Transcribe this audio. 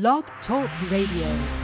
Blog Talk Radio.